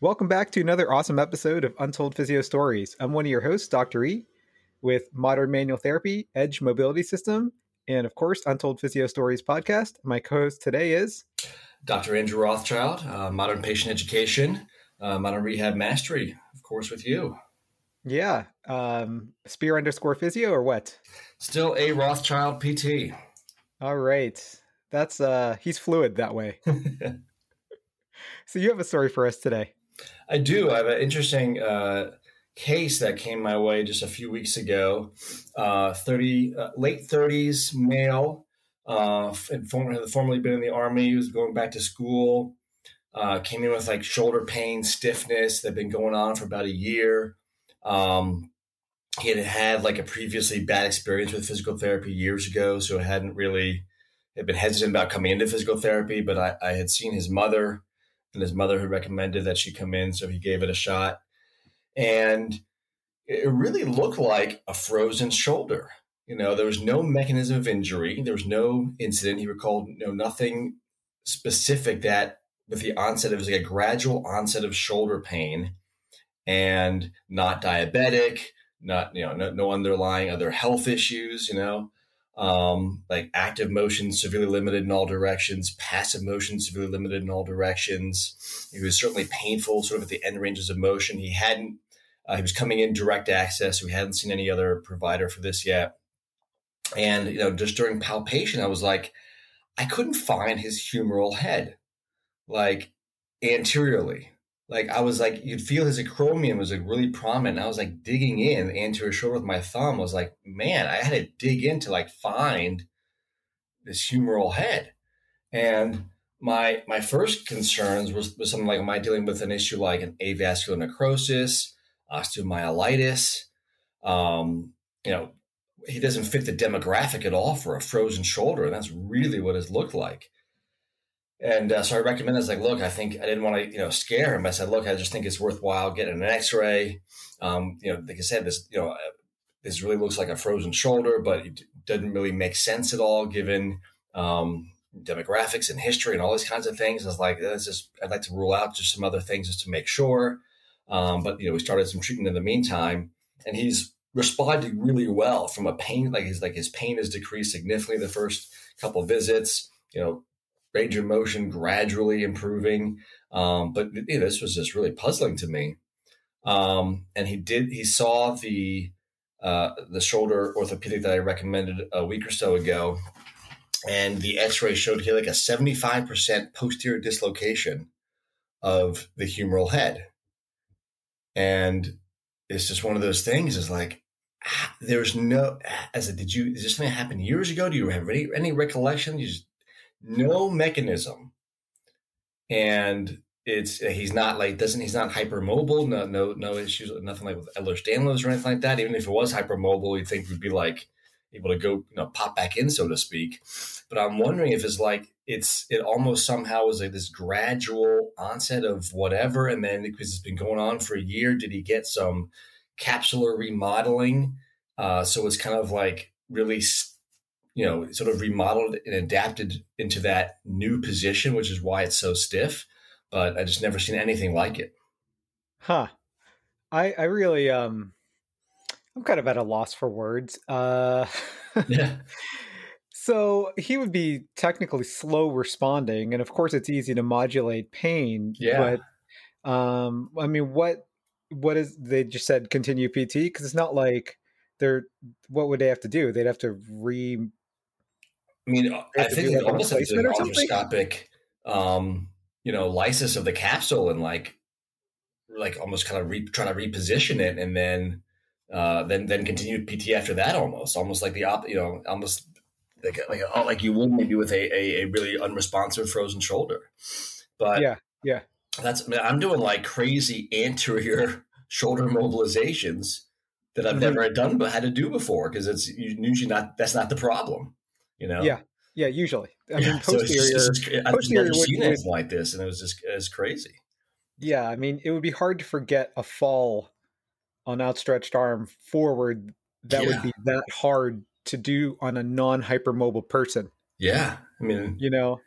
Welcome back to another awesome episode of Untold Physio Stories. I'm one of your hosts, Dr. E, with Modern Manual Therapy, Edge Mobility System, and of course, Untold Physio Stories podcast. My co host today is Dr. Andrew Rothschild, uh, Modern Patient Education, uh, Modern Rehab Mastery, of course, with you. Yeah. Um, spear underscore physio or what? Still a Rothschild PT. All right. That's uh he's fluid that way. so you have a story for us today. I do. I have an interesting uh, case that came my way just a few weeks ago. Uh, Thirty, uh, late thirties, male, uh, former, had formerly been in the army. He was going back to school. Uh, came in with like shoulder pain, stiffness that had been going on for about a year. Um, he had had like a previously bad experience with physical therapy years ago, so hadn't really had been hesitant about coming into physical therapy. But I, I had seen his mother and his mother had recommended that she come in, so he gave it a shot. And it really looked like a frozen shoulder. You know, there was no mechanism of injury. There was no incident. He recalled you know, nothing specific that with the onset, it was like a gradual onset of shoulder pain and not diabetic, not, you know, no, no underlying other health issues, you know um, like active motion severely limited in all directions, passive motion severely limited in all directions. He was certainly painful, sort of at the end ranges of motion. He hadn't, uh, he was coming in direct access. We hadn't seen any other provider for this yet. And, you know, just during palpation, I was like, I couldn't find his humeral head, like anteriorly like I was like, you'd feel his acromion was like really prominent. I was like digging in anterior shoulder with my thumb. I was like, man, I had to dig in to like find this humeral head. And my my first concerns was, was something like, am I dealing with an issue like an avascular necrosis, osteomyelitis? Um, you know, he doesn't fit the demographic at all for a frozen shoulder. And that's really what it looked like. And uh, so I recommend. I was like, look, I think I didn't want to, you know, scare him. I said, look, I just think it's worthwhile getting an X-ray. Um, you know, like I said, this, you know, uh, this really looks like a frozen shoulder, but it doesn't really make sense at all given um, demographics and history and all these kinds of things. I was like, that's just, I'd like to rule out just some other things just to make sure. Um, but you know, we started some treatment in the meantime, and he's responded really well from a pain. Like his like his pain has decreased significantly the first couple visits. You know, range of motion gradually improving. Um, but you know, this was just really puzzling to me. Um, and he did he saw the uh, the shoulder orthopedic that I recommended a week or so ago, and the X-ray showed he like a seventy five percent posterior dislocation of the humeral head, and it's just one of those things. Is like there's no. as said, did you? Is this something that happened years ago? Do you have any any recollection? You just no mechanism, and it's he's not like doesn't he's not hypermobile. No no no issues. Nothing like with Ehlers-Danlos or anything like that. Even if it was hypermobile, you'd think we'd be like able to go you know pop back in so to speak. But I'm wondering if it's like it's it almost somehow was like this gradual onset of whatever, and then because it's been going on for a year, did he get some capsular remodeling? Uh, so it's kind of like really, you know, sort of remodeled and adapted into that new position, which is why it's so stiff. But I just never seen anything like it. Huh. I I really um I'm kind of at a loss for words. Uh Yeah. So he would be technically slow responding, and of course, it's easy to modulate pain. Yeah. But um, I mean, what what is they just said continue PT because it's not like they're what would they have to do? They'd have to re. I mean, I think do, it's like, a almost like an arthroscopic, um, you know, lysis of the capsule and like, like almost kind of re- trying to reposition it and then, uh, then then continue PT after that. Almost, almost like the op, you know, almost like like oh, like you would maybe with a, a a really unresponsive frozen shoulder. But Yeah, yeah. that's I mean, I'm doing like crazy anterior shoulder mobilizations that I've Mhm. never done but had to do before because it's usually not that's not the problem, you know. Yeah, Yeah, usually. I Yeah, mean, so it's just- posterior. it's just- I've posterior never would- seen would- anything like this, and it was just as crazy. Yeah, I mean, it would be hard to forget a fall on outstretched arm forward that Yeah. would be that hard to do on a non-hypermobile person, Yeah, I mean, you know.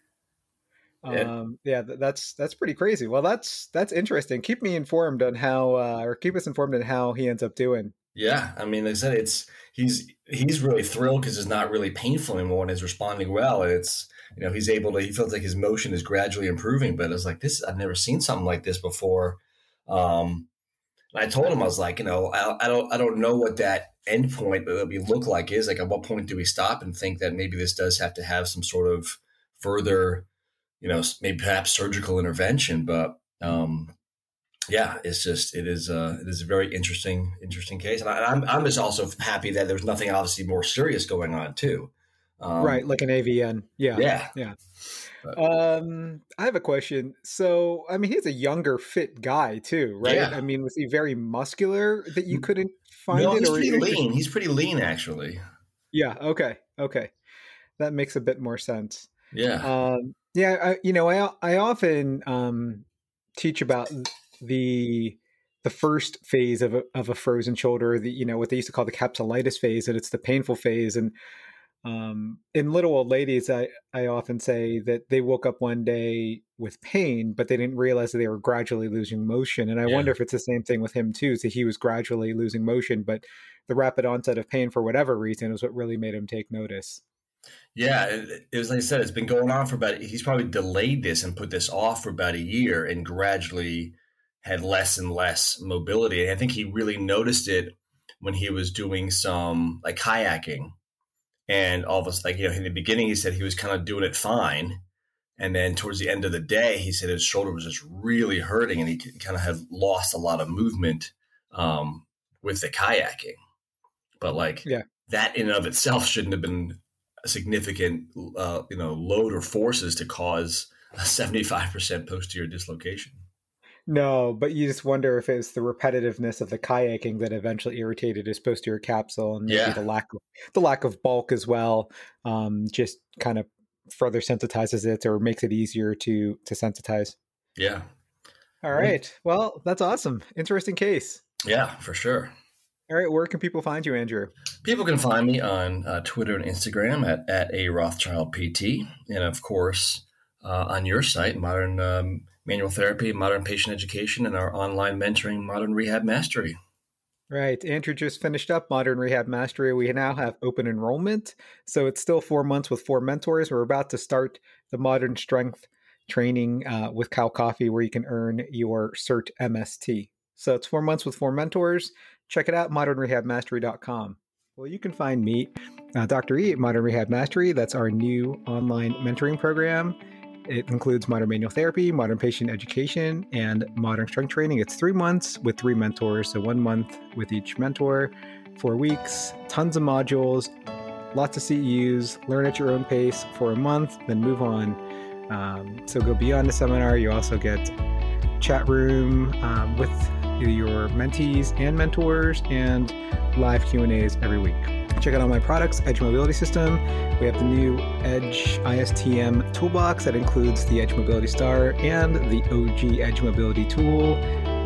Yeah. Um, yeah, that's that's pretty crazy. Well, that's that's interesting. Keep me informed on how, uh, or keep us informed on how he ends up doing. Yeah. I mean, like I said, it's he's he's really thrilled because it's not really painful anymore and is responding well. And it's you know he's able to he feels like his motion is gradually improving. But it's like this I've never seen something like this before. Um, and I told him I was like, you know, I, I don't I don't know what that endpoint that we look like is. Like, at what point do we stop and think that maybe this does have to have some sort of further, you know, maybe perhaps surgical intervention? But um, yeah, it's just it is uh, it is a very interesting interesting case, and I, I'm I'm just also happy that there's nothing obviously more serious going on too. Um, right, like an AVN. Yeah. Yeah. Um, I have a question. So, I mean, he's a younger, fit guy too, right? Yeah. I mean, was he very muscular that you couldn't find No, it? he's or pretty lean. He's pretty lean actually. Yeah. Okay. Okay. That makes a bit more sense. Yeah. Um, yeah. I, you know, I I often um, teach about the the first phase of a, of a frozen shoulder. The you know what they used to call the capsulitis phase, and it's the painful phase. And um, in little old ladies, I I often say that they woke up one day with pain, but they didn't realize that they were gradually losing motion. And I Yeah. wonder if it's the same thing with him too. So he was gradually losing motion, but the rapid onset of pain, for whatever reason, was what really made him take notice. Yeah, it, it was like I said, it's been going on for about. He's probably delayed this and put this off for about a year, and gradually had less and less mobility. And I think he really noticed it when he was doing some like kayaking, and all of us like you know in the beginning he said he was kind of doing it fine, and then towards the end of the day he said his shoulder was just really hurting, and he kind of had lost a lot of movement um, with the kayaking. But like Yeah. that in and of itself shouldn't have been a significant uh, you know load or forces to cause a 75% posterior dislocation No, but you just wonder if it's the repetitiveness of the kayaking that eventually irritated his posterior capsule, and maybe Yeah. the lack of the lack of bulk as well, um, just kind of further sensitizes it or makes it easier to to sensitize. yeah All right, well, that's awesome, interesting case. yeah for sure All right, where can people find you, Andrew? people can find me on uh, twitter and instagram at, at a rothschild pt and of course uh, on your site modern um, manual therapy modern patient education and our online mentoring modern rehab mastery Right. Andrew just finished up Modern Rehab Mastery. We now have open enrollment. So it's still four months with four mentors. We're about to start the Modern Strength training uh, with Cal Coffey, where you can earn your CERT MST. So it's four months with four mentors. Check it out, modernrehabmastery.com. Well, you can find me, uh, Dr. E, at Modern Rehab Mastery. That's our new online mentoring program. It includes modern manual therapy, modern patient education, and modern strength training. It's three months with three mentors, so one month with each mentor. four weeks, tons of modules, lots of CEUs, learn at your own pace for a month, then move on. Um, so go beyond the seminar. You also get chat room um, with your mentees and mentors and live Q&As every week. Check out all my products, Edge Mobility System. We have the new Edge ISTM toolbox that includes the Edge Mobility Star and the OG Edge Mobility tool,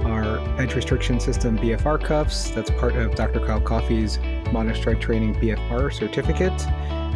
our Edge Restriction System BFR cuffs. That's part of Dr. Kyle Coffey's Modern Strength Training BFR certificate.